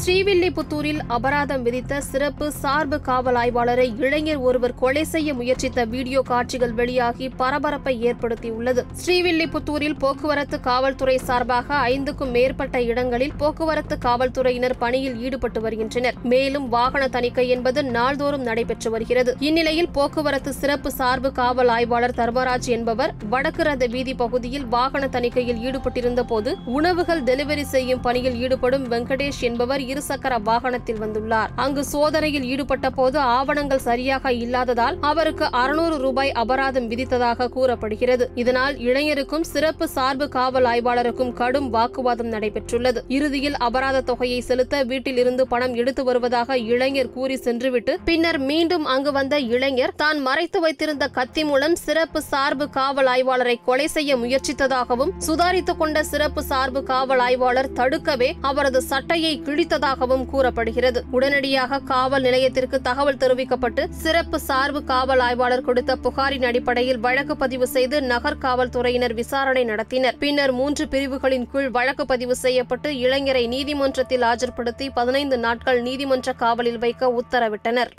ஸ்ரீவில்லிபுத்தூரில் அபராதம் விதித்த சிறப்பு சார்பு காவல் ஆய்வாளரை இளைஞர் ஒருவர் கொலை செய்ய முயற்சித்த வீடியோ காட்சிகள் வெளியாகி பரபரப்பை ஏற்படுத்தியுள்ளது. ஸ்ரீவில்லிபுத்தூரில் போக்குவரத்து காவல்துறை சார்பாக ஐந்துக்கும் மேற்பட்ட இடங்களில் போக்குவரத்து காவல்துறையினர் பணியில் ஈடுபட்டு வருகின்றனர். மேலும் வாகன தணிக்கை என்பது நாள்தோறும் நடைபெற்று வருகிறது. இந்நிலையில் போக்குவரத்து சிறப்பு சார்பு காவல் ஆய்வாளர் தர்மராஜ் என்பவர் வடக்கு ரத வீதி பகுதியில் வாகன தணிக்கையில் ஈடுபட்டிருந்த போது உணவுகள் டெலிவரி செய்யும் பணியில் ஈடுபடும் வெங்கடேஷ் என்பவர் இருசக்கர வாகனத்தில் வந்துள்ளார். அங்கு சோதனையில் ஈடுபட்ட போது ஆவணங்கள் சரியாக இல்லாததால் அவருக்கு அறுநூறு ரூபாய் அபராதம் விதித்ததாக கூறப்படுகிறது. இதனால் இளைஞருக்கும் சிறப்பு சார்பு காவல் ஆய்வாளருக்கும் கடும் வாக்குவாதம் நடைபெற்றுள்ளது. இறுதியில் அபராத தொகையை செலுத்த வீட்டில் இருந்து பணம் எடுத்து வருவதாக இளைஞர் கூறி சென்றுவிட்டு பின்னர் மீண்டும் அங்கு வந்த இளைஞர் தான் மறைத்து வைத்திருந்த கத்தி மூலம் சிறப்பு சார்பு காவல் ஆய்வாளரை கொலை செய்ய முயற்சித்ததாகவும் சுதாரித்துக் கொண்ட சிறப்பு சார்பு காவல் ஆய்வாளர் தடுக்கவே அவரது சட்டையை கிழித்த உள்ளதாகவும் கூறப்படுகிறது. உடனடியாக காவல் நிலையத்திற்கு தகவல் தெரிவிக்கப்பட்டு சிறப்பு சார்பு காவல் ஆய்வாளர் கொடுத்த புகாரின் அடிப்படையில் வழக்கு பதிவு செய்து நகர் காவல்துறையினர் விசாரணை நடத்தினர். பின்னர் மூன்று பிரிவுகளின் கீழ் வழக்கு பதிவு செய்யப்பட்டு இளைஞரை நீதிமன்றத்தில் ஆஜர்படுத்தி பதினைந்து நாட்கள் நீதிமன்ற காவலில் வைக்க உத்தரவிட்டனர்.